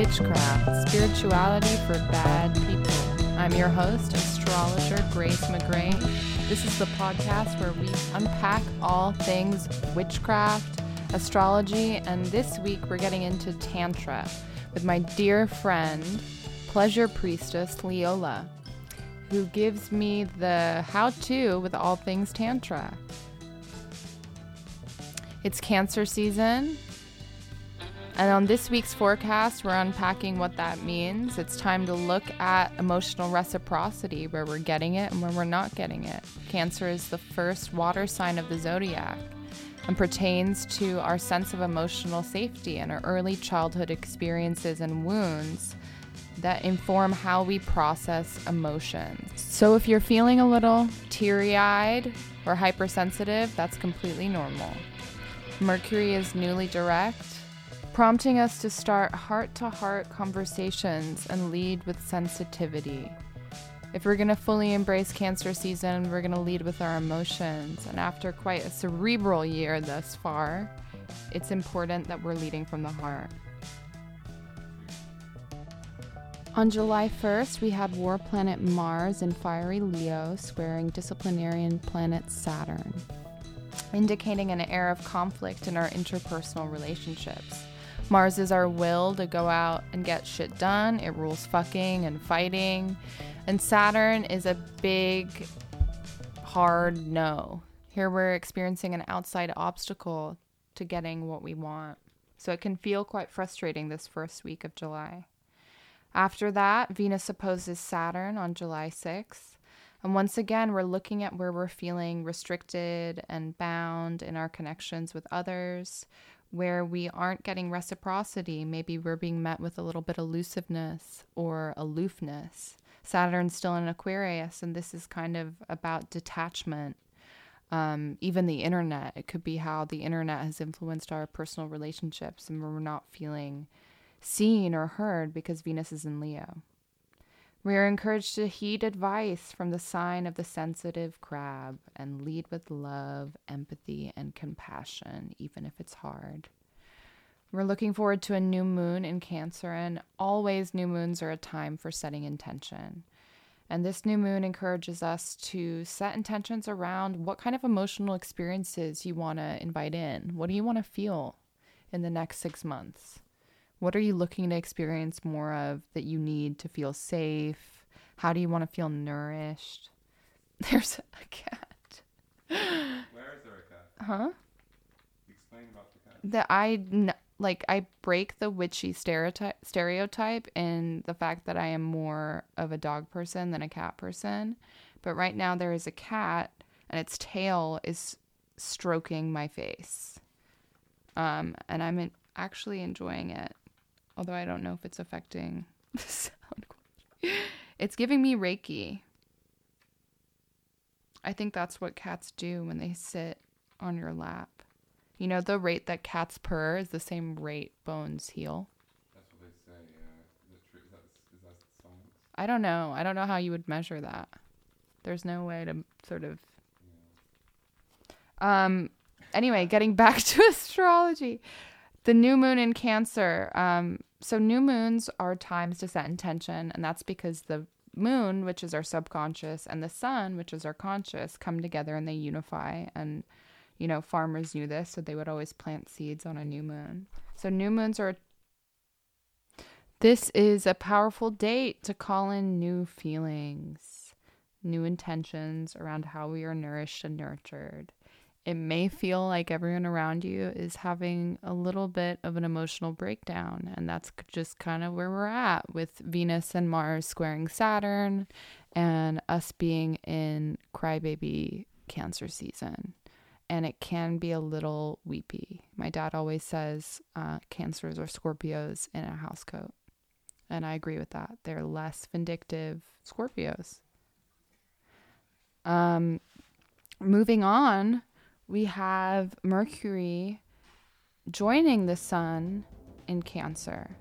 Bitchcraft, spirituality for bad people. I'm your host, astrologer Grace McGray. This is the podcast where we unpack all things witchcraft, astrology, and this week we're getting into Tantra with my dear friend, pleasure priestess Leola, who gives me the how to with all things Tantra. It's Cancer season, and on this week's forecast, we're unpacking what that means. It's time to look at emotional reciprocity, where we're getting it and where we're not getting it. Cancer is the first water sign of the zodiac and pertains to our sense of emotional safety and our early childhood experiences and wounds that inform how we process emotions. So if you're feeling a little teary eyed or hypersensitive, that's completely normal. Mercury is newly direct, prompting us to start heart to heart conversations and lead with sensitivity. If we're going to fully embrace Cancer season, we're going to lead with our emotions. And after quite a cerebral year thus far, it's important that we're leading from the heart. On July 1st, we had war planet Mars in fiery Leo squaring disciplinarian planet Saturn indicating an air of conflict in our interpersonal relationships. Mars is our will to go out and get shit done. It rules fucking and fighting. And Saturn is a big, hard no. Here we're experiencing an outside obstacle to getting what we want. So it can feel quite frustrating this first week of July. After that, Venus opposes Saturn on July 6th. And once again, we're looking at where we're feeling restricted and bound in our connections with others, where we aren't getting reciprocity. Maybe we're being met with a little bit of elusiveness or aloofness. Saturn's still in Aquarius, and this is kind of about detachment. Um, even the internet, it could be how the internet has influenced our personal relationships, and we're not feeling seen or heard because Venus is in Leo. We are encouraged to heed advice from the sign of the sensitive crab and lead with love, empathy, and compassion, even if it's hard. We're looking forward to a new moon in Cancer, and always new moons are a time for setting intention. And this new moon encourages us to set intentions around what kind of emotional experiences you want to invite in. What do you want to feel in the next six months? What are you looking to experience more of that you need to feel safe? How do you want to feel nourished? There's a cat. Where is there a cat? Huh? Explain about the cat. That I like I break the witchy stereotype stereotype in the fact that I am more of a dog person than a cat person. But right now there is a cat and its tail is stroking my face. Um, and I'm in- actually enjoying it although I don't know if it's affecting the sound quality. It's giving me Reiki. I think that's what cats do when they sit on your lap. You know, the rate that cats purr is the same rate bones heal. That's what they say. Yeah. Is that true? Is that, is that science? I don't know. I don't know how you would measure that. There's no way to sort of. Um. Anyway, getting back to astrology, the new moon in Cancer. Um. So new moons are times to set intention, and that's because the moon, which is our subconscious, and the sun, which is our conscious, come together and they unify. And you know, farmers knew this, so they would always plant seeds on a new moon. So new moons are this is a powerful date to call in new feelings, new intentions around how we are nourished and nurtured. It may feel like everyone around you is having a little bit of an emotional breakdown, and that's just kind of where we're at with Venus and Mars squaring Saturn and us being in crybaby Cancer season. And it can be a little weepy. My dad always says uh, Cancers are Scorpios in a housecoat. And I agree with that. They're less vindictive Scorpios. Um, moving on, we have Mercury joining the Sun in Cancer.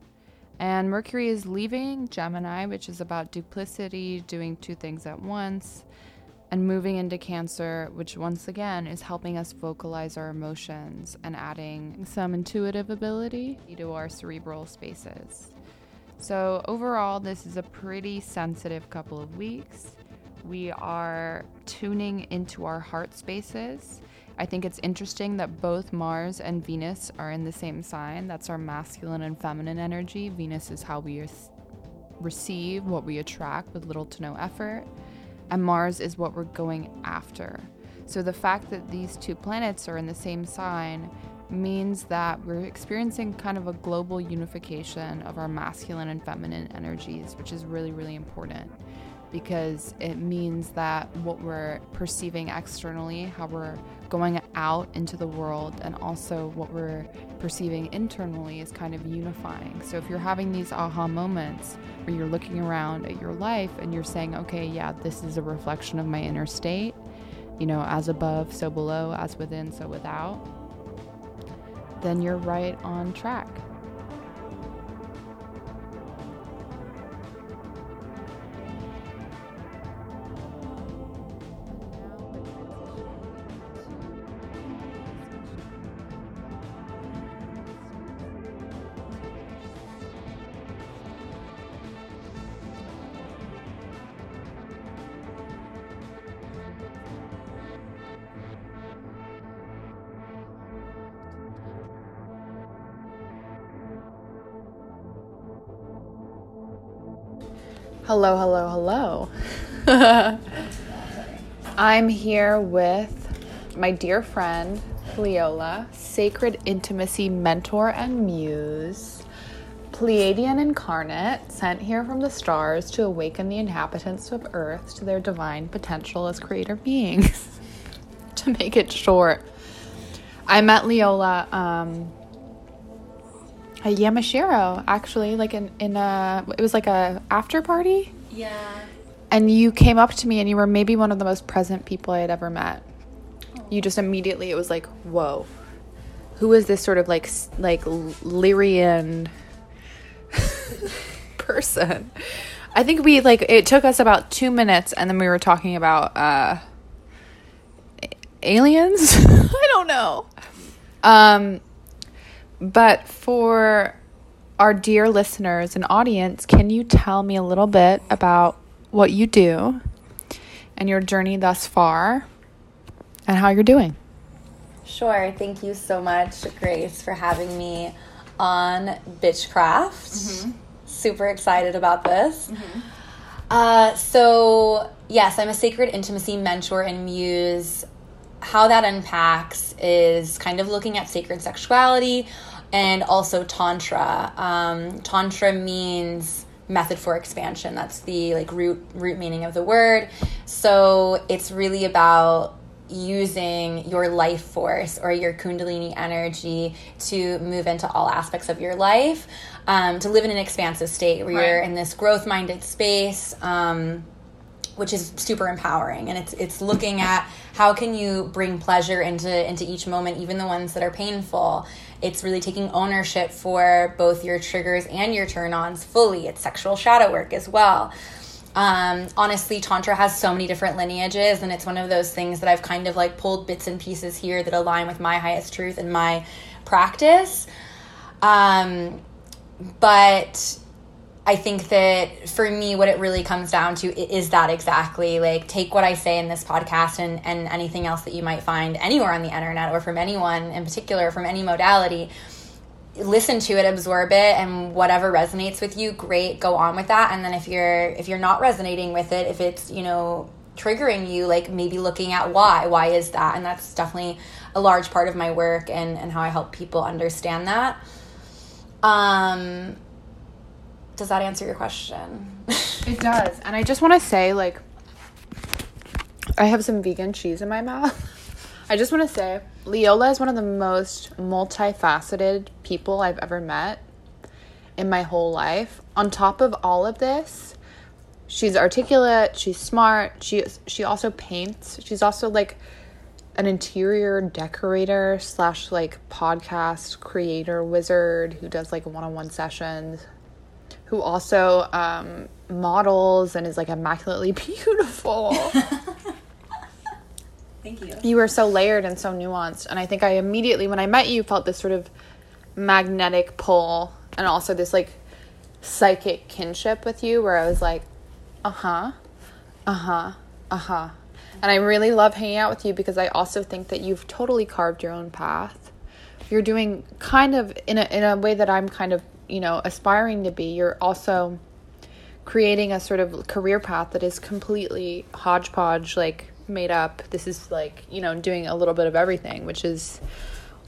And Mercury is leaving Gemini, which is about duplicity, doing two things at once. and moving into Cancer, which once again is helping us vocalize our emotions and adding some intuitive ability to our cerebral spaces. So, overall, this is a pretty sensitive couple of weeks. We are tuning into our heart spaces. I think it's interesting that both Mars and Venus are in the same sign. That's our masculine and feminine energy. Venus is how we receive, what we attract with little to no effort and Mars is what we're going after. So the fact that these two planets are in the same sign means that we're experiencing kind of a global unification of our masculine and feminine energies, which is really, really important because it means that what we're perceiving externally, how we're going out into the world, and also what we're perceiving internally is kind of unifying. So if you're having these aha moments where you're looking around at your life and you're saying, okay, yeah, this is a reflection of my inner state, you know, as above, so below, as within, so without, then you're right on track. Hello, hello, hello. I'm here with my dear friend, Leola, sacred intimacy mentor and muse, Pleiadian incarnate, sent here from the stars to awaken the inhabitants of Earth to their divine potential as creator beings. to make it short, I met Leola um, a Yamashiro, actually, like in in a it was like a after party. Yeah. And you came up to me and you were maybe one of the most present people I had ever met. You just immediately it was like, whoa, who is this sort of like like Lyrian person? I think we like it took us about two minutes and then we were talking about uh aliens. I don't know. Um but for our dear listeners and audience, can you tell me a little bit about what you do and your journey thus far and how you're doing? Sure. Thank you so much, Grace, for having me on Bitchcraft. Mm-hmm. Super excited about this. Mm-hmm. Uh, so, yes, I'm a sacred intimacy mentor and muse. How that unpacks is kind of looking at sacred sexuality, and also tantra. Um, tantra means method for expansion. That's the like root root meaning of the word. So it's really about using your life force or your kundalini energy to move into all aspects of your life um, to live in an expansive state where right. you're in this growth minded space um, which is super empowering and it's it's looking at how can you bring pleasure into into each moment even the ones that are painful it's really taking ownership for both your triggers and your turn ons fully. It's sexual shadow work as well. Um, honestly, Tantra has so many different lineages, and it's one of those things that I've kind of like pulled bits and pieces here that align with my highest truth and my practice. Um, but I think that for me, what it really comes down to is that exactly like take what I say in this podcast and, and anything else that you might find anywhere on the internet or from anyone in particular, from any modality. Listen to it, absorb it, and whatever resonates with you, great, go on with that. And then if you're if you're not resonating with it, if it's you know triggering you, like maybe looking at why, why is that? And that's definitely a large part of my work and and how I help people understand that. Um, does that answer your question? it does. And I just want to say, like, I have some vegan cheese in my mouth. I just want to say, Leola is one of the most multifaceted people I've ever met in my whole life. On top of all of this, she's articulate, she's smart, she she also paints. She's also like an interior decorator slash like podcast creator wizard who does like one-on-one sessions who also um, models and is like immaculately beautiful. Thank you. you were so layered and so nuanced and i think i immediately when i met you felt this sort of magnetic pull and also this like psychic kinship with you where i was like uh-huh uh-huh uh-huh and i really love hanging out with you because i also think that you've totally carved your own path you're doing kind of in a, in a way that i'm kind of you know aspiring to be you're also creating a sort of career path that is completely hodgepodge like made up. This is like you know doing a little bit of everything which is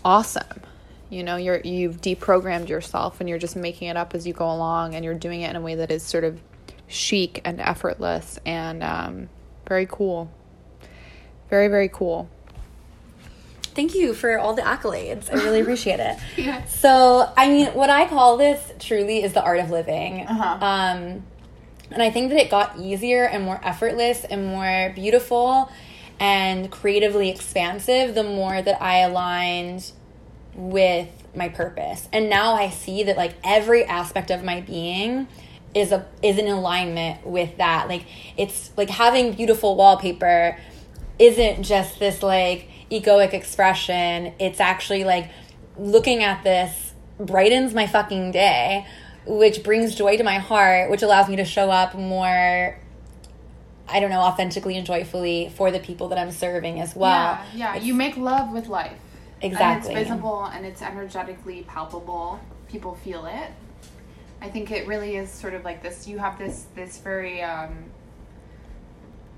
awesome. You know you're you've deprogrammed yourself and you're just making it up as you go along and you're doing it in a way that is sort of chic and effortless and um, very cool. Very very cool Thank you for all the accolades. I really appreciate it. yeah. So, I mean, what I call this truly is the art of living. Uh-huh. Um, and I think that it got easier and more effortless and more beautiful and creatively expansive the more that I aligned with my purpose. And now I see that like every aspect of my being is a is in alignment with that. Like it's like having beautiful wallpaper isn't just this like egoic expression. It's actually like looking at this brightens my fucking day, which brings joy to my heart, which allows me to show up more I don't know, authentically and joyfully for the people that I'm serving as well. yeah yeah It's- you make love with life Exactly. and it's visible and it's energetically palpable people feel it i think it really is sort of like this you have this this very um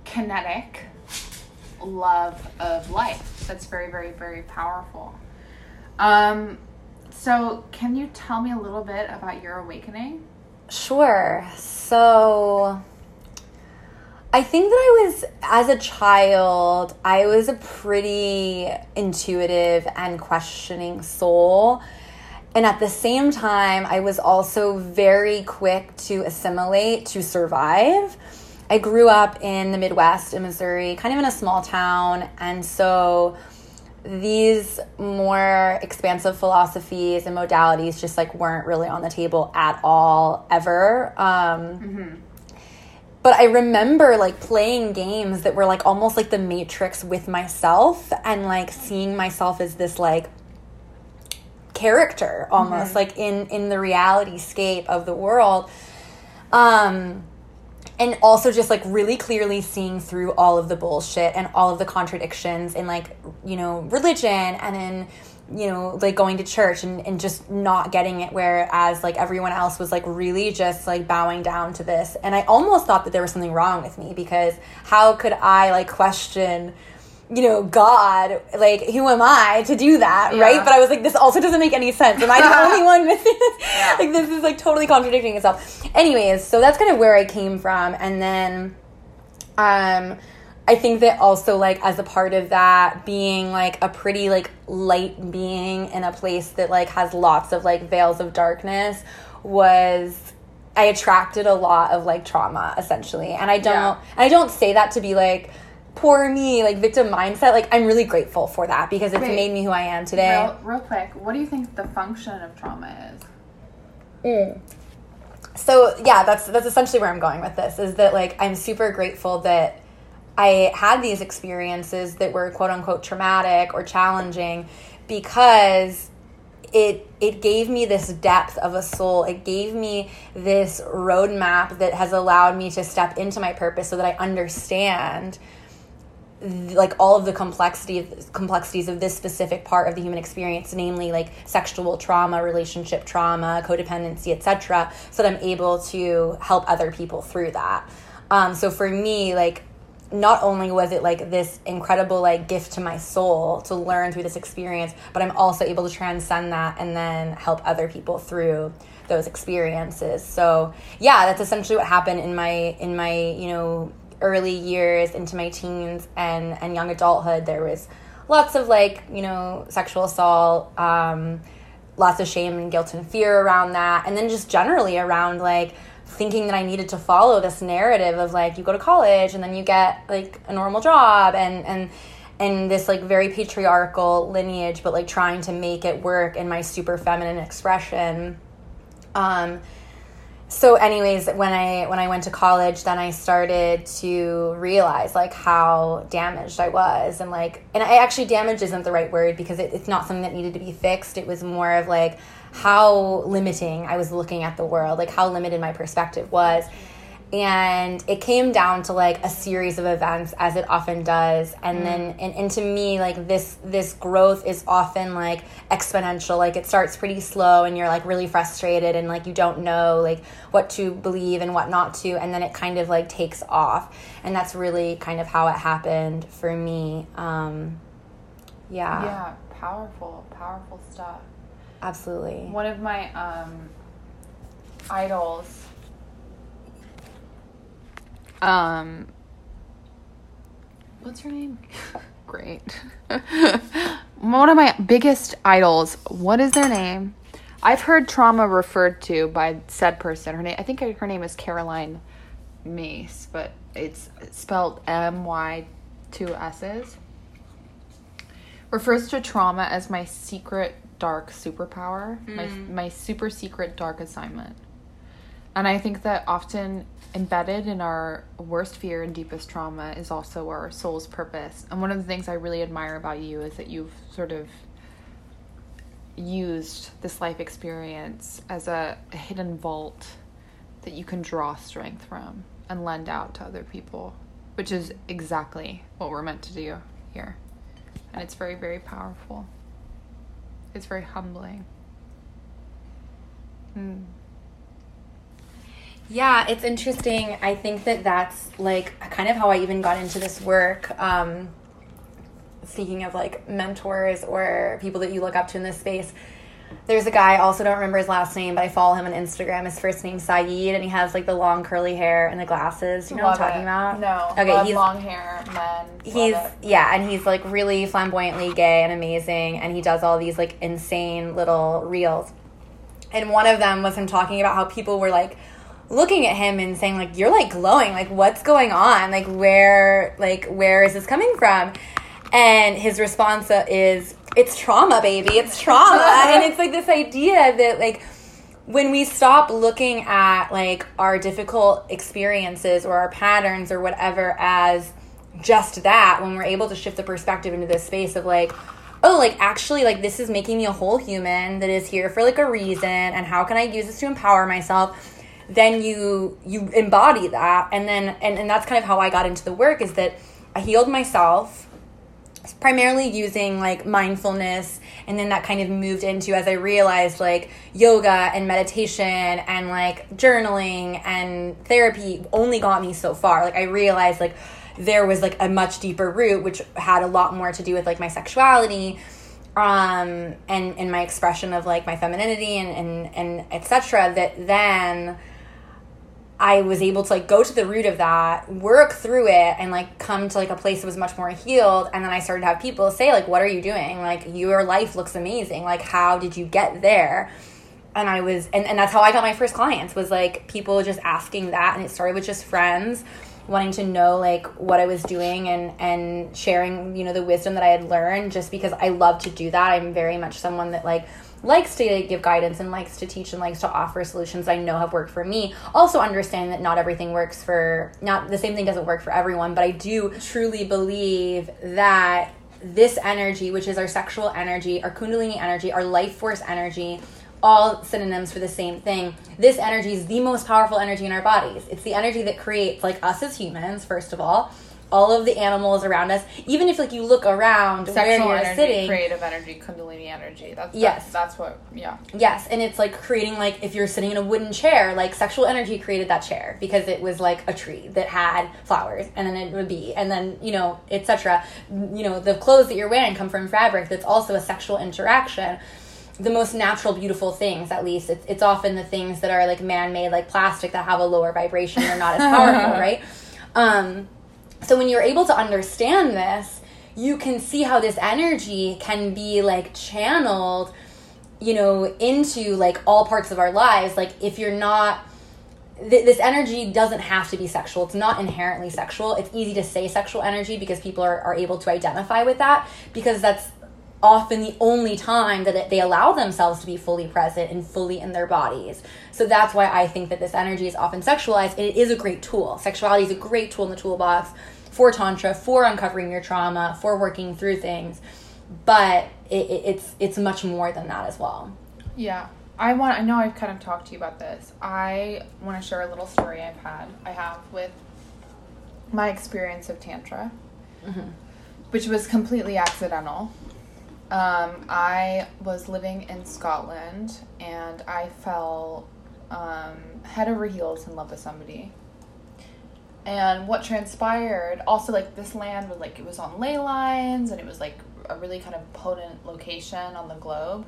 kinetic love of life that's very very very powerful um so can you tell me a little bit about your awakening Sure. So I think that I was, as a child, I was a pretty intuitive and questioning soul. And at the same time, I was also very quick to assimilate to survive. I grew up in the Midwest in Missouri, kind of in a small town. And so these more expansive philosophies and modalities just like weren't really on the table at all ever. Um but i remember like playing games that were like almost like the matrix with myself and like seeing myself as this like character almost like in in the reality scape of the world. Um and also just like really clearly seeing through all of the bullshit and all of the contradictions in like you know religion and in you know like going to church and, and just not getting it whereas like everyone else was like really just like bowing down to this. And i almost thought that there was something wrong with me because how could i like question you know, God, like, who am I to do that, Yeah. right? But I was like, this also doesn't make any sense. Am I the only one missing this? Yeah. Like, this is like totally contradicting itself. Anyways, so that's kind of where I came from. And then, um, I think that also, like, as a part of that, being like a pretty, like, light being in a place that, like, has lots of, like, veils of darkness was. I attracted a lot of like trauma essentially. And I don't Yeah. and I don't say that to be like poor me, like victim mindset. Like I'm really grateful for that because it's Wait. made me who I am today. real, real quick what do you think the function of trauma is mm. So yeah, that's that's essentially where I'm going with this. Is that like I'm super grateful that I had these experiences that were quote unquote traumatic or challenging because it it gave me this depth of a soul. It gave me this roadmap that has allowed me to step into my purpose so that I understand like all of the complexity complexities of this specific part of the human experience namely like sexual trauma relationship trauma codependency etc so that i'm able to help other people through that. Um, so for me like not only was it like this incredible like gift to my soul to learn through this experience but i'm also able to transcend that and then help other people through those experiences. So yeah that's essentially what happened in my in my you know early years into my teens and and young adulthood there was lots of like you know sexual assault um lots of shame and guilt and fear around that. And then just generally around like thinking that I needed to follow this narrative of like you go to college and then you get like a normal job and and and this like very patriarchal lineage but like trying to make it work in my super feminine expression. Um so anyways when i when i went to college then i started to realize like how damaged i was and like and i actually damaged isn't the right word because it, it's not something that needed to be fixed. It was more of like how limiting i was looking at the world like how limited my perspective was and it came down to like a series of events as it often does. And mm. then and, and to me like this this growth is often like exponential. Like it starts pretty slow and you're like really frustrated and like you don't know like what to believe and what not to. And then it kind of like takes off. And that's really kind of how it happened for me. Um yeah. Yeah powerful powerful stuff. Absolutely. One of my um idols um, what's her name? Great. One of my biggest idols. What is their name? I've heard trauma referred to by said person. Her name, I think her name is Caroline Myss, but it's spelled M Y two S's. Refers to trauma as my secret dark superpower, mm. my my super secret dark assignment. And I think that often embedded in our worst fear and deepest trauma is also our soul's purpose. And one of the things I really admire about you is that you've sort of used this life experience as a, a hidden vault that you can draw strength from and lend out to other people, which is exactly what we're meant to do here. And it's very, very powerful. It's very humbling. Hmm. Yeah, it's interesting. I think that that's like kind of how I even got into this work. Um, speaking of like mentors or people that you look up to in this space, there's a guy, I also don't remember his last name, but I follow him on Instagram. His first name's Saeed, and he has like the long curly hair and the glasses. You know Love what I'm talking it. about? No. Okay, he's long hair men. He's yeah, and he's like really flamboyantly gay and amazing, and he does all these like insane little reels. And one of them was him talking about how people were like looking at him and saying like you're like glowing. Like what's going on? Like where like where is this coming from? And his response is it's trauma baby. It's trauma. And it's like this idea that like when we stop looking at like our difficult experiences or our patterns or whatever as just that when we're able to shift the perspective into this space of like oh like actually like this is making me a whole human that is here for like a reason and how can i use this to empower myself then you you embody that. And then and, and that's kind of how i got into the work is that i healed myself primarily using like mindfulness. And then that kind of moved into as i realized like yoga and meditation and like journaling and therapy only got me so far. Like i realized like there was like a much deeper root which had a lot more to do with like my sexuality um and and my expression of like my femininity and and and etc that then I was able to like go to the root of that, work through it, and like come to like a place that was much more healed. And then I started to have people say, like, what are you doing? Like, your life looks amazing. Like, how did you get there? And I was, and, and that's how I got my first clients was like people just asking that. And it started with just friends wanting to know like what I was doing and, and sharing, you know, the wisdom that I had learned just because I love to do that. I'm very much someone that like likes to give guidance and likes to teach and likes to offer solutions I know have worked for me. Also understanding that not everything works for not the same thing doesn't work for everyone, but I do truly believe that this energy, which is our sexual energy, our kundalini energy, our life force energy, all synonyms for the same thing. This energy is the most powerful energy in our bodies. It's the energy that creates like us as humans, first of all, all of the animals around us. Even if like you look around Sexual where you're energy, sitting, creative energy, kundalini energy. That's yes, that's, that's what yeah. Yes, and it's like creating like if you're sitting in a wooden chair, like sexual energy created that chair because it was like a tree that had flowers, and then it would be, and then you know, etc. You know, the clothes that you're wearing come from fabric that's also a sexual interaction the most natural, beautiful things, at least, it's, it's often the things that are like man made, like plastic, that have a lower vibration. They're not as powerful, right? Um, so when you're able to understand this, you can see how this energy can be like channeled, you know, into like all parts of our lives. Like if you're not th- this energy doesn't have to be sexual. It's not inherently sexual. It's easy to say sexual energy because people are, are able to identify with that because that's often the only time that it, they allow themselves to be fully present and fully in their bodies. So that's why I think that this energy is often sexualized. And it is a great tool. Sexuality is a great tool in the toolbox for tantra, for uncovering your trauma, for working through things. But it, it, it's it's much more than that as well. Yeah. I want I know I've kind of talked to you about this. I want to share a little story I've had I have with my experience of tantra, mm-hmm. which was completely accidental. Um, I was living in Scotland and I fell um, head over heels in love with somebody. And what transpired, also like this land was like it was on ley lines and it was like a really kind of potent location on the globe.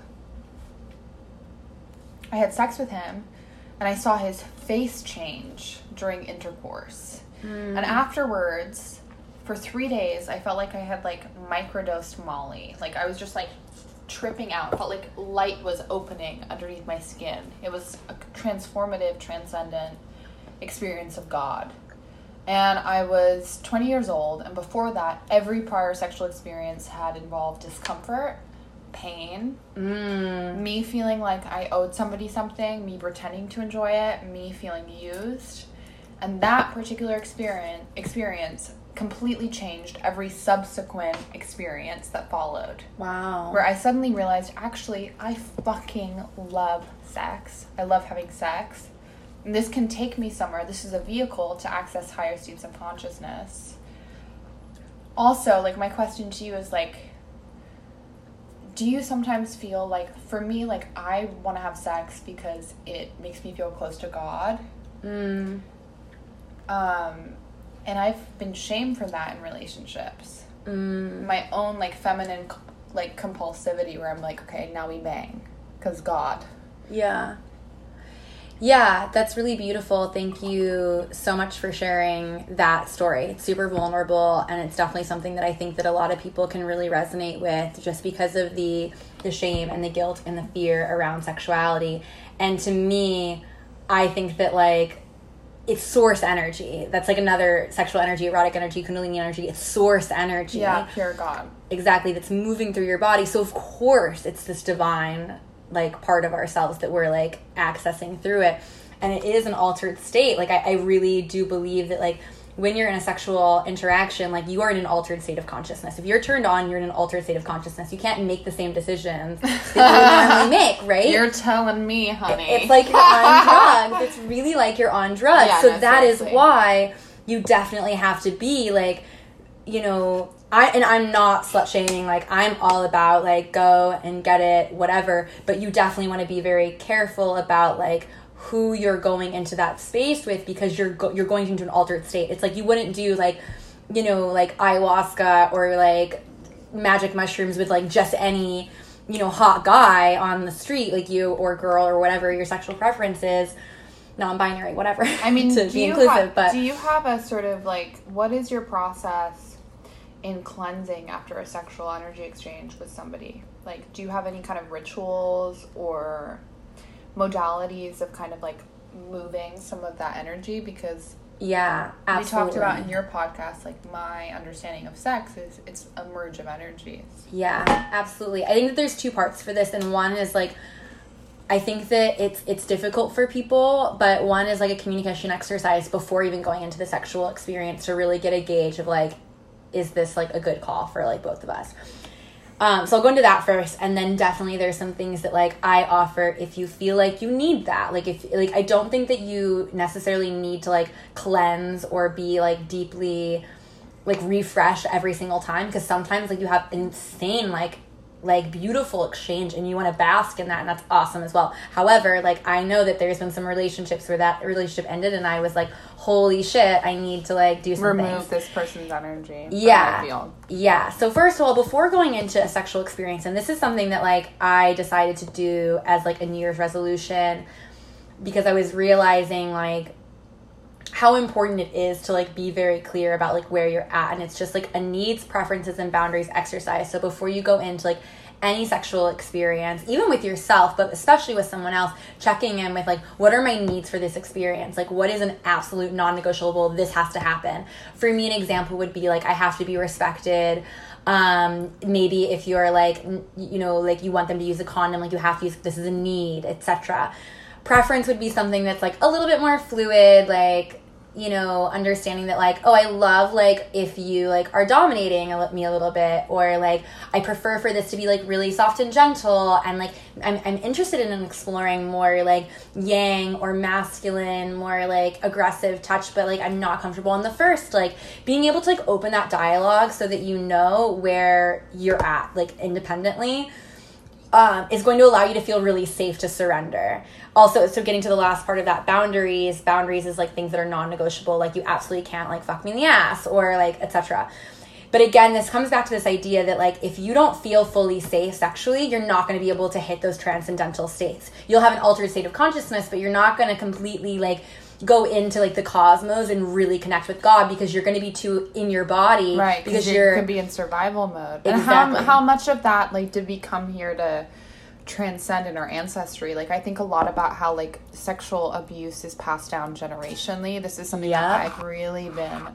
I had sex with him and I saw his face change during intercourse. And afterwards, for three days, I felt like I had like microdosed Molly. Like I was just like tripping out. Felt like light was opening underneath my skin. It was a transformative, transcendent experience of God. And I was 20 years old, and before that, every prior sexual experience had involved discomfort, pain, Mm. me feeling like I owed somebody something, me pretending to enjoy it, me feeling used. And that particular experience experience completely changed every subsequent experience that followed. Wow. Where I suddenly realized actually I fucking love sex. I love having sex. And this can take me somewhere. This is a vehicle to access higher states of consciousness. Also, like my question to you is like do you sometimes feel like for me like I want to have sex because it makes me feel close to God? Mm. Um and I've been shamed for that in relationships. Mm. My own like feminine like compulsivity where I'm like, okay, now we bang cuz God. Yeah. Yeah, that's really beautiful. Thank you so much for sharing that story. It's super vulnerable and it's definitely something that I think that a lot of people can really resonate with just because of the the shame and the guilt and the fear around sexuality. And to me, I think that like it's source energy. That's like another sexual energy, erotic energy, kundalini energy. It's source energy Yeah, pure God. exactly that's moving through your body so of course it's this divine like part of ourselves that we're like accessing through it and it is an altered state like I, I really do believe that like when you're in a sexual interaction like you are in an altered state of consciousness if you're turned on you're in an altered state of consciousness you can't make the same decisions that you normally make right You're telling me, honey. it's like you're on drugs. It's really like you're on drugs. Yeah, so no, that is seriously. why you definitely have to be like, you know, I and I'm not slut shaming. Like I'm all about like go and get it, whatever. But you definitely want to be very careful about like who you're going into that space with because you're go- you're going into an altered state. It's like you wouldn't do like, you know, like ayahuasca or like magic mushrooms with like just any you know hot guy on the street like you or girl or whatever your sexual preference is non-binary whatever I mean, to be inclusive have, but do you have a sort of like what is your process in cleansing after a sexual energy exchange with somebody? Like, do you have any kind of rituals or modalities of kind of like moving some of that energy? Because yeah absolutely we talked about in your podcast, like my understanding of sex is it's a merge of energies. Yeah, absolutely. I think that there's two parts for this, and one is like I think that it's it's difficult for people, but one is like a communication exercise before even going into the sexual experience to really get a gauge of like, is this like a good call for like both of us? Um, so I'll go into that first, and then definitely there's some things that like I offer if you feel like you need that. Like if like I don't think that you necessarily need to like cleanse or be like deeply like refresh every single time because sometimes like you have insane like like beautiful exchange and you want to bask in that and that's awesome as well however like i know that there's been some relationships where that relationship ended and i was like holy shit i need to like do something Remove this person's energy. Yeah. yeah. So first of all, before going into a sexual experience, and this is something that like I decided to do as like a New Year's resolution because I was realizing like how important it is to like be very clear about like where you're at and it's just like a needs, preferences and boundaries exercise. So before you go into like any sexual experience, even with yourself, but especially with someone else, checking in with like, what are my needs for this experience? Like, what is an absolute non negotiable? This has to happen. For me, an example would be like, I have to be respected. Um, maybe if you're like, you know, like you want them to use a condom, like you have to use this is a need, etc. Preference would be something that's like a little bit more fluid, like you know, understanding that like, oh, I love like if you like are dominating me a little bit, or like I prefer for this to be like really soft and gentle, and like I'm I'm interested in exploring more like yang or masculine, more like aggressive touch, but like I'm not comfortable in the first. Like being able to like open that dialogue so that you know where you're at, like independently um, is going to allow you to feel really safe to surrender. Also, so getting to the last part of that boundaries, boundaries is like things that are non-negotiable, like you absolutely can't like fuck me in the ass or like etc. But again, this comes back to this idea that like if you don't feel fully safe sexually, you're not going to be able to hit those transcendental states. You'll have an altered state of consciousness, but you're not going to completely like go into like the cosmos and really connect with God because you're going to be too in your body Right, because you you're could be in survival mode. And how, Exactly. how much of that, like, did we come here to transcend in our ancestry? Like, I think a lot about how, like, sexual abuse is passed down generationally. This is something Yeah. that I've really been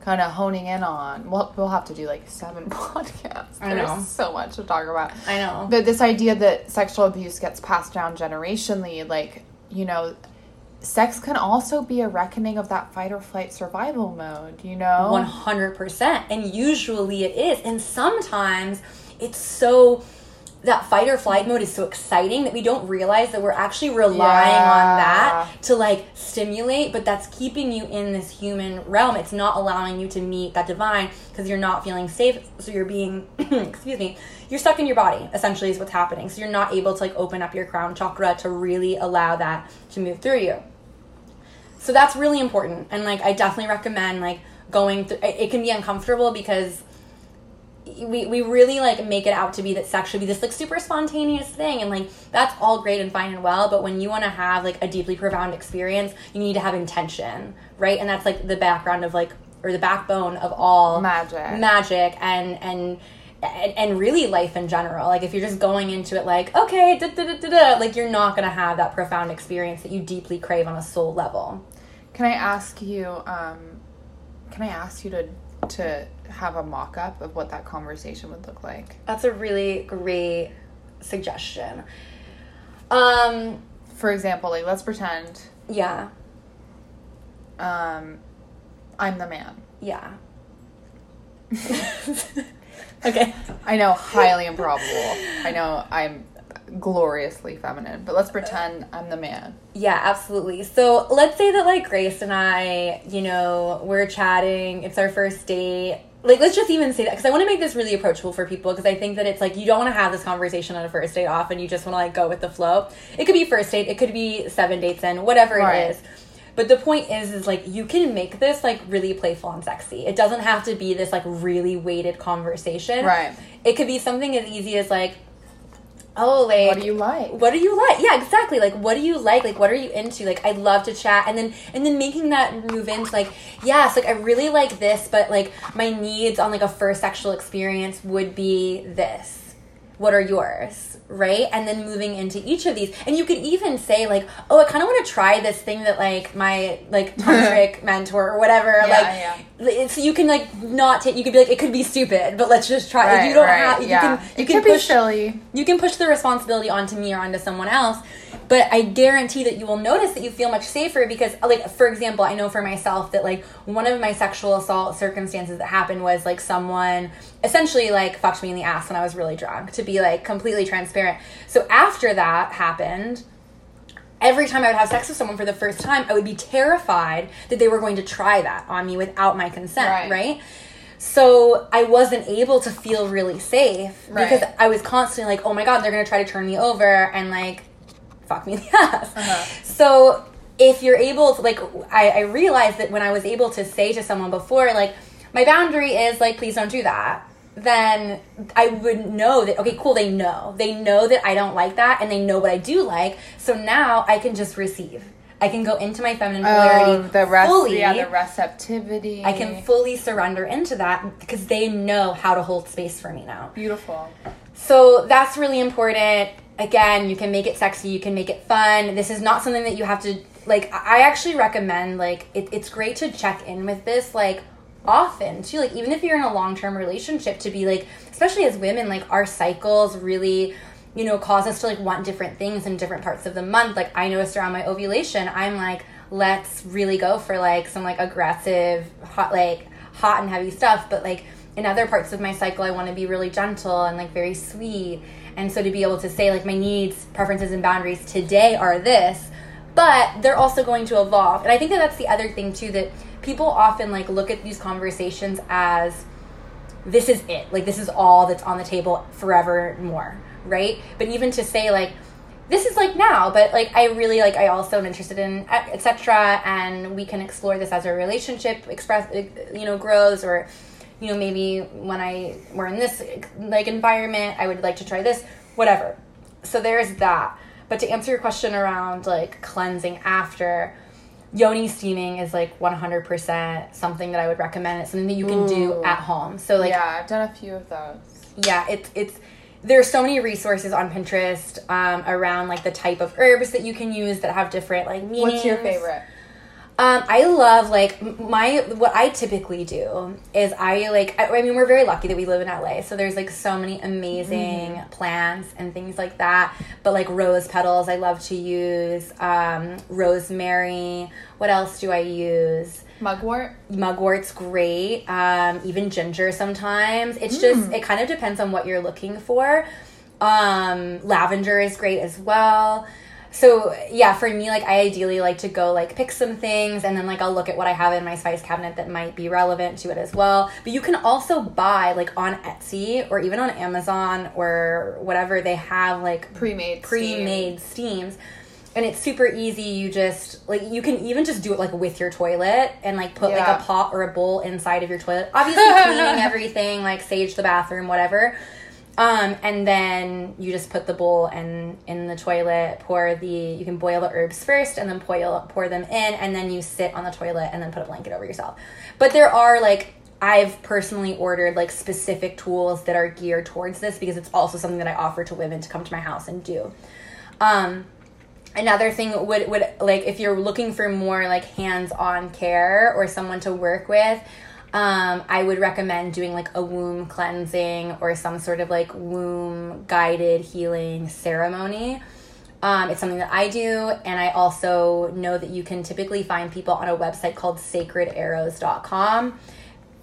kind of honing in on. We'll, we'll have to do, like, seven podcasts. I There's know. so much to talk about. I know. But this idea that sexual abuse gets passed down generationally, like, you know, sex can also be a reckoning of that fight or flight survival mode, you know? 100% and usually it is. And sometimes it's so that fight or flight mode is so exciting that we don't realize that we're actually relying on that to like stimulate but that's keeping you in this human realm. It's not allowing you to meet that divine because you're not feeling safe. So you're being excuse me you're stuck in your body essentially is what's happening. So you're not able to like open up your crown chakra to really allow that to move through you so that's really important. And like i definitely recommend like going through it, it can be uncomfortable because we, we really like make it out to be that sex should be this like super spontaneous thing. And like that's all great and fine and well but when you want to have like a deeply profound experience you need to have intention right? And that's like the background of like or the backbone of all Magic. magic and and and, and really life in general. Like if you're just going into it like okay da, da, da, da, da, like you're not gonna have that profound experience that you deeply crave on a soul level Can I ask you? Um, can I ask you to to have a mock up of what that conversation would look like? That's a really great suggestion. Um, For example, like let's pretend yeah, um, I'm the man. yeah. okay. I know, highly improbable. I know I'm gloriously feminine, but let's pretend I'm the man. Yeah, absolutely. So let's say that like Grace and I, you know, we're chatting, it's our first date. Like, let's just even say that because I want to make this really approachable for people because I think that it's like you don't want to have this conversation on a first date often. You just want to like go with the flow. It could be first date, it could be seven dates in, whatever Right. it is. But the point is, is like you can make this like really playful and sexy. It doesn't have to be this like really weighted conversation. Right. It could be something as easy as like, oh, like What do you like? what do you like? Yeah exactly. Like what do you like? Like what are you into? Like i'd love to chat. And then and then making that move into like yes like i really like this but like my needs on like a first sexual experience would be this what are yours right? And then moving into each of these. And you could even say like oh i kind of want to try this thing that like my like tantric mentor or whatever Yeah, like it's you can like not take you could be like it could be stupid but let's just try. Like, Right, you don't right, have you yeah. can you it can push silly. you can push the responsibility onto me or onto someone else but i guarantee that you will notice that you feel much safer because like for example i know for myself that like one of my sexual assault circumstances that happened was like someone essentially like fucked me in the ass when i was really drunk to be like completely transparent so after that happened every time I would have sex with someone for the first time, I would be terrified that they were going to try that on me without my consent, Right. right? So I wasn't able to feel really safe Right. because I was constantly like, oh my god, they're gonna try to turn me over and like fuck me in the ass. Uh-huh. So if you're able to like I, I realized that when I was able to say to someone before, like, my boundary is like please don't do that then I would know that okay, cool, they know. They know that I don't like that and they know what I do like. So now I can just receive. I can go into my feminine polarity Oh, the rest, fully. yeah, the receptivity. I can fully surrender into that because they know how to hold space for me now. beautiful. So that's really important. Again, you can make it sexy, you can make it fun. This is not something that you have to like. I actually recommend like it, it's great to check in with this like often too like even if you're in a long-term relationship to be like especially as women like our cycles really you know cause us to like want different things in different parts of the month like i noticed around my ovulation i'm like let's really go for like some like aggressive hot like hot and heavy stuff but like in other parts of my cycle i want to be really gentle and like very sweet and so to be able to say like my needs preferences and boundaries today are this but they're also going to evolve. And i think that that's the other thing too that people often like look at these conversations as this is it. Like this is all that's on the table forevermore right? But even to say like this is like now but like i really like i also am interested in uh, etc and we can explore this as our relationship express you know grows or you know maybe when i were in this like environment i would like to try this whatever. So there's that. But to answer your question around like cleansing after yoni steaming is like 100% something that i would recommend. It's something that you can do at home. So like yeah, I've done a few of those. yeah it's it's there's so many resources on pinterest um, around like the type of herbs that you can use that have different like meanings What's your favorite? Um, I love like my what I typically do is I like I, I mean we're very lucky that we live in LA so there's like so many amazing Mm-hmm. plants and things like that but like rose petals I love to use um, rosemary what else do I use? Mugwort. mugwort's great um, even ginger sometimes. It's just it kind of depends on what you're looking for. Um, lavender is great as well so yeah for me like i ideally like to go like pick some things and then like i'll look at what i have in my spice cabinet that might be relevant to it as well. But you can also buy like on etsy or even on amazon or whatever they have like Pre-made. pre-made steams. and it's super easy. You just like you can even just do it like with your toilet and like put Yeah. like a pot or a bowl inside of your toilet. Obviously cleaning everything like sage the bathroom whatever um and then you just put the bowl and in the toilet pour the you can boil the herbs first and then pour pour them in and then you sit on the toilet and then put a blanket over yourself but there are like I've personally ordered like specific tools that are geared towards this because it's also something that I offer to women to come to my house and do. Um, another thing would would like if you're looking for more like hands-on care or someone to work with um, i would recommend doing like a womb cleansing or some sort of like womb guided healing ceremony. Um, it's something that i do and i also know that you can typically find people on a website called sacredarrows.com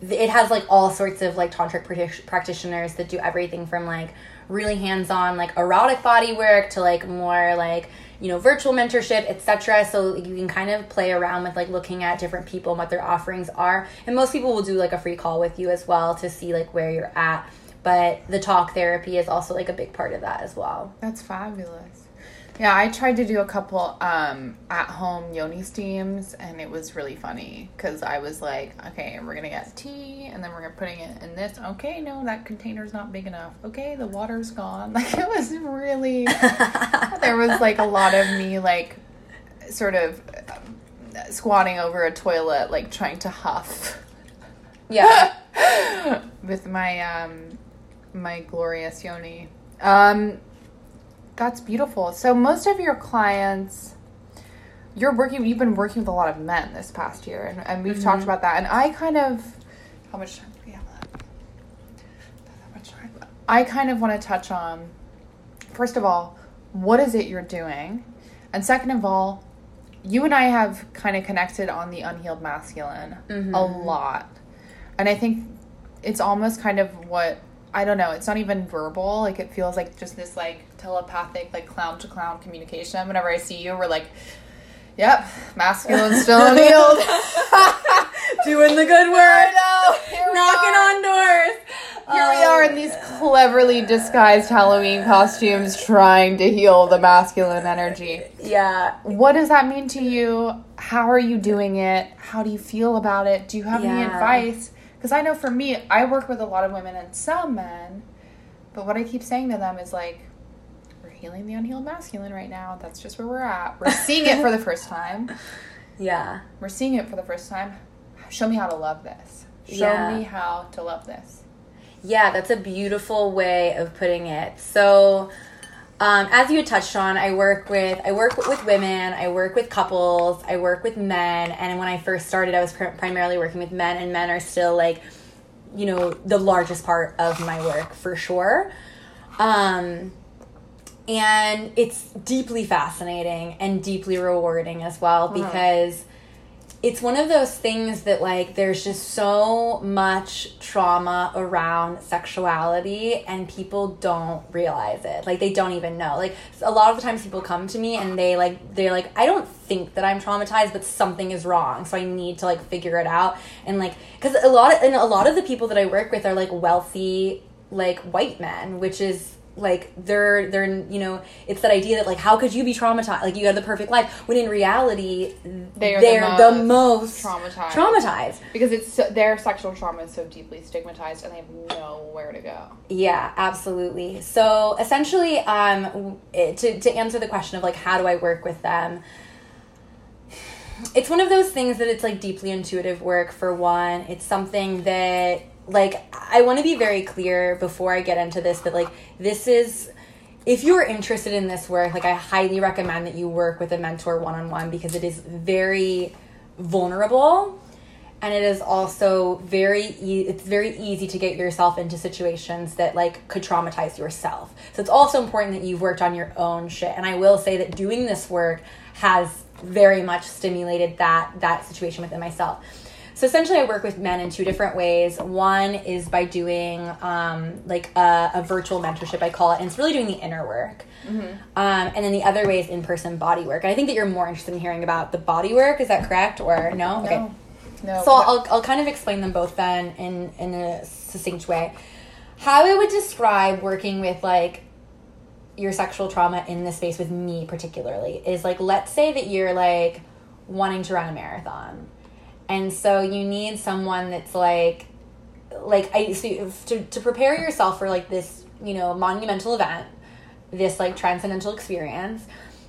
it has like all sorts of like tantric practitioners that do everything from like really hands-on like erotic body work to like more like you know virtual mentorship etc so you can kind of play around with like looking at different people and what their offerings are. And most people will do like a free call with you as well to see like where you're at. But the talk therapy is also like a big part of that as well. That's fabulous. Yeah, I tried to do a couple um, at home yoni steams, and it was really funny because I was like, okay, we're gonna get tea, and then we're gonna putting it in this. Okay, no, that container's not big enough. Okay, the water's gone. Like it was really. there was like a lot of me like, sort of um, squatting over a toilet, like trying to huff yeah with my um my glorious yoni. Um that's beautiful. So most of your clients you're working you've been working with a lot of men this past year and, and we've talked mm-hmm. about that and I kind of how much time do we have left? How much time? I kind of want to touch on first of all, what is it you're doing? And second of all, you and I have kind of connected on the unhealed masculine a mm-hmm. lot. And I think it's almost kind of what I don't know, it's not even verbal. Like it feels like just this like telepathic, like clown to clown communication. Whenever I see you, we're like, Yep, masculine still unhealed. doing the good work. Knocking on doors Here we are in these cleverly disguised Halloween costumes trying to heal the masculine energy. yeah What does that mean to you? How are you doing it? How do you feel about it? Do you have any advice? Because I know for me, I work with a lot of women and some men, but what I keep saying to them is like, we're healing the unhealed masculine right now. That's just where we're at. We're seeing it for the first time. yeah We're seeing it for the first time. Show me how to love this. Show Yeah. me how to love this. Yeah, that's a beautiful way of putting it. So, um, as you had touched on, I work with I work with women, I work with couples, I work with men, and when I first started, I was pr- primarily working with men, and men are still like, you know, the largest part of my work for sure. Um, and it's deeply fascinating and deeply rewarding as well because it's one of those things that like there's just so much trauma around sexuality and people don't realize it. Like they don't even know. Like a lot of the times people come to me and they like they're like i don't think that i'm traumatized but something is wrong so i need to like figure it out. And like because a lot of and a lot of the people that i work with are like wealthy like white men which is like they're they're you know it's that idea that like how could you be traumatized like you have the perfect life when in reality They are they're the the most most traumatized. traumatized because it's so, their sexual trauma is so deeply stigmatized and they have nowhere to go. Yeah, absolutely. So essentially, um, to to answer the question of like how do I work with them, it's one of those things that it's like deeply intuitive work. For one, it's something that like I want to be very clear before I get into this that like this is. If you're interested in this work, like I highly recommend that you work with a mentor one on one because it is very vulnerable and it is also very e- it's very easy to get yourself into situations that like could traumatize yourself so it's also important that you've worked on your own shit and i will say that doing this work has very much stimulated that that situation within myself so essentially i work with men in two different ways. One is by doing um, like a, a virtual mentorship i call it and it's really doing the inner work. Um, and then the other way is in-person body work. And i think that you're more interested in hearing about the body work is that correct or no? okay. No. so I'll, I'll kind of explain them both then in, in a succinct way. How I would describe working with like your sexual trauma in this space with me particularly is like let's say that you're like wanting to run a marathon. And so you need someone that's like like I so to to prepare yourself for like this, you know, monumental event, this like transcendental experience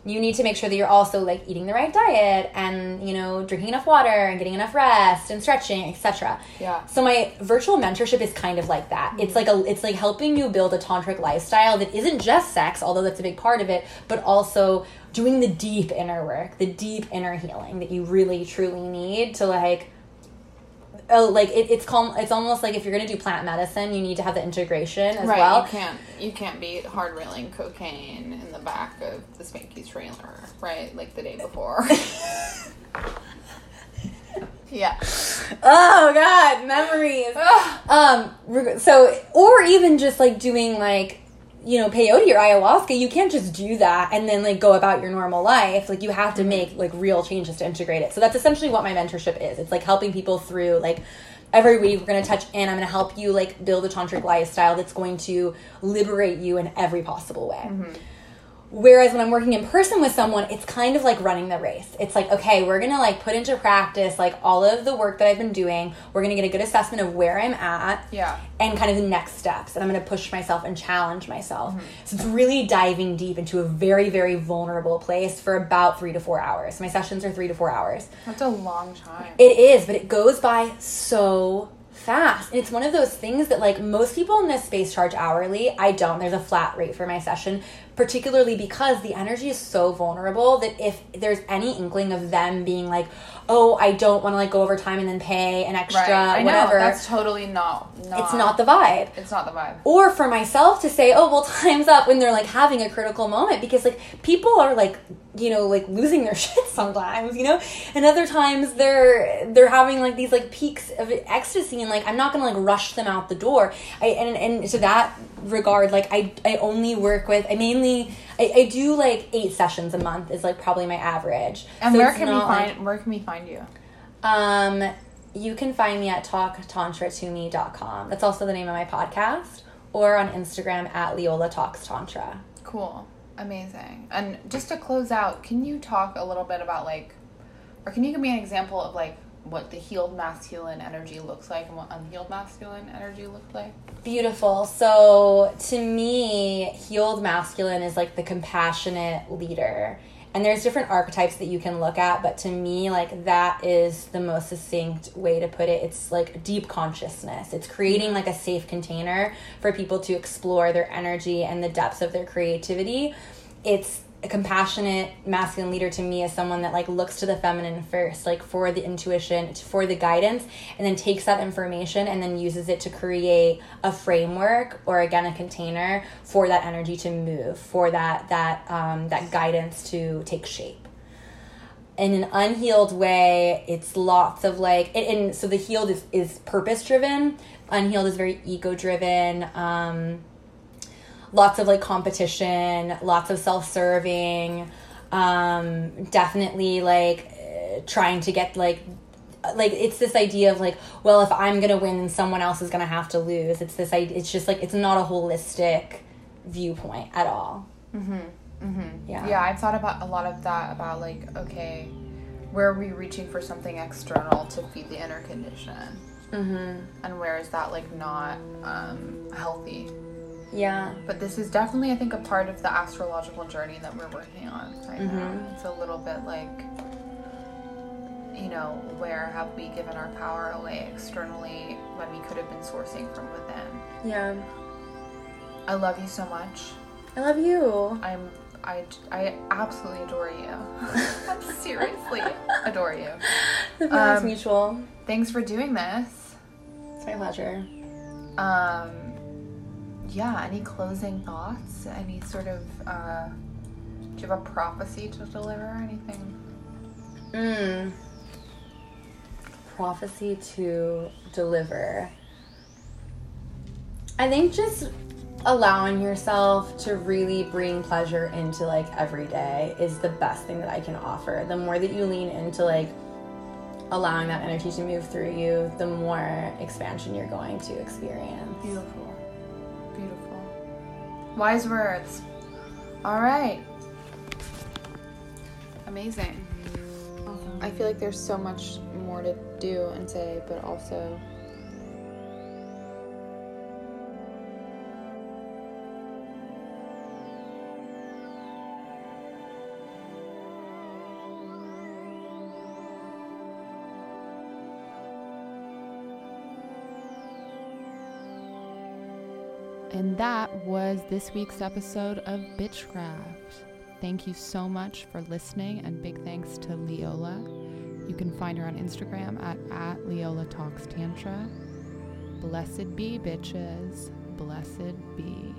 you need to make sure that you're also like eating the right diet and you know drinking enough water and getting enough rest and stretching etc Yeah. so my virtual mentorship is kind of like that. Mm-hmm. It's like a it's like helping you build a tantric lifestyle that isn't just sex although that's a big part of it but also doing the deep inner work the deep inner healing that you really truly need to like oh like it, it's calm it's almost like if you're gonna do plant medicine you need to have the integration as right. well You can't you can't be hard railing cocaine in the back of the Spanky's trailer, right? Like the day before. yeah. oh god memories um so or even just like doing like you know peyote or ayahuasca you can't just do that and then like go about your normal life. Like you have to mm-hmm. make like real changes to integrate it. So that's essentially what my mentorship is. It's like helping people through like every week we're going to touch in i'm going to help you like build a tantric lifestyle that's going to liberate you in every possible way mm-hmm. Whereas when I'm working in person with someone, it's kind of like running the race. It's like, okay, we're gonna like put into practice like all of the work that I've been doing. We're gonna get a good assessment of where I'm at Yeah. and kind of the next steps. And I'm gonna push myself and challenge myself. Mm-hmm. So it's really diving deep into a very, very vulnerable place for about three to four hours. My sessions are three to four hours. That's a long time. It is, but it goes by so fast. And it's one of those things that like most people in this space charge hourly. I don't. There's a flat rate for my session, particularly because the energy is so vulnerable that if there's any inkling of them being like, "Oh, I don't want to like go over time and then pay an extra right. I know. whatever." That's totally not, not. it's not the vibe It's not the vibe. or for myself to say oh well time's up when they're like having a critical moment because like people are like you know like losing their shit sometimes you know and other times they're they're having like these like peaks of ecstasy and like i'm not gonna like rush them out the door i and, and to that regard like i i only work with i mainly I, I do like eight sessions a month is like probably my average And So where can we not, like- find? where can we find you? um, you can find me at talktantratome.com. That's also the name of my podcast, or on Instagram at Leola Talks Tantra. Cool. Amazing. And just to close out, can you talk a little bit about like, or can you give me an example of like what the healed masculine energy looks like and what unhealed masculine energy looks like? Beautiful. So to me, healed masculine is like the compassionate leader. And there's different archetypes that you can look at, but to me, like that is the most succinct way to put it. It's like deep consciousness. It's creating like a safe container for people to explore their energy and the depths of their creativity. It's a compassionate masculine leader to me is someone that like looks to the feminine first like for the intuition for the guidance and then takes that information and then uses it to create a framework or again a container for that energy to move for that that um, that guidance to take shape. In an unhealed way it's lots of like and, and so the healed is, is purpose driven unhealed is very ego driven um, lots of like competition, lots of self serving, um, definitely like uh, trying to get like like it's this idea of like well if i'm gonna win then someone else is gonna have to lose it's this idea it's just like it's not a holistic viewpoint at all Mm-hmm. Mm-hmm. Yeah. Yeah, I've thought about a lot of that about like, okay, where are we reaching for something external to feed the inner condition? mm-hmm. And where is that like not um, healthy? Yeah But this is definitely, I think, a part of the astrological journey that we're working on right now. Mhm. It's a little bit like, you know, where have we given our power away externally when we could have been sourcing from within? yeah I love you so much. i love you I'm I, I absolutely adore you. Seriously adore you. the feeling's Um, mutual Thanks for doing this. it's my pleasure Um, yeah, any closing thoughts? Any sort of, uh, do you have a prophecy to deliver? Or anything? Mm. Prophecy to deliver. I think just allowing yourself to really bring pleasure into like every day is the best thing that I can offer. The more that you lean into like allowing that energy to move through you, the more expansion you're going to experience. Beautiful. Beautiful. Wise words. All right. Amazing. I feel like there's so much more to do and say, but also that was this week's episode of Bitchcraft. Thank you so much for listening, and big thanks to Leola. You can find her on Instagram at, at Leola Talks Tantra. Blessed be, bitches. Blessed be.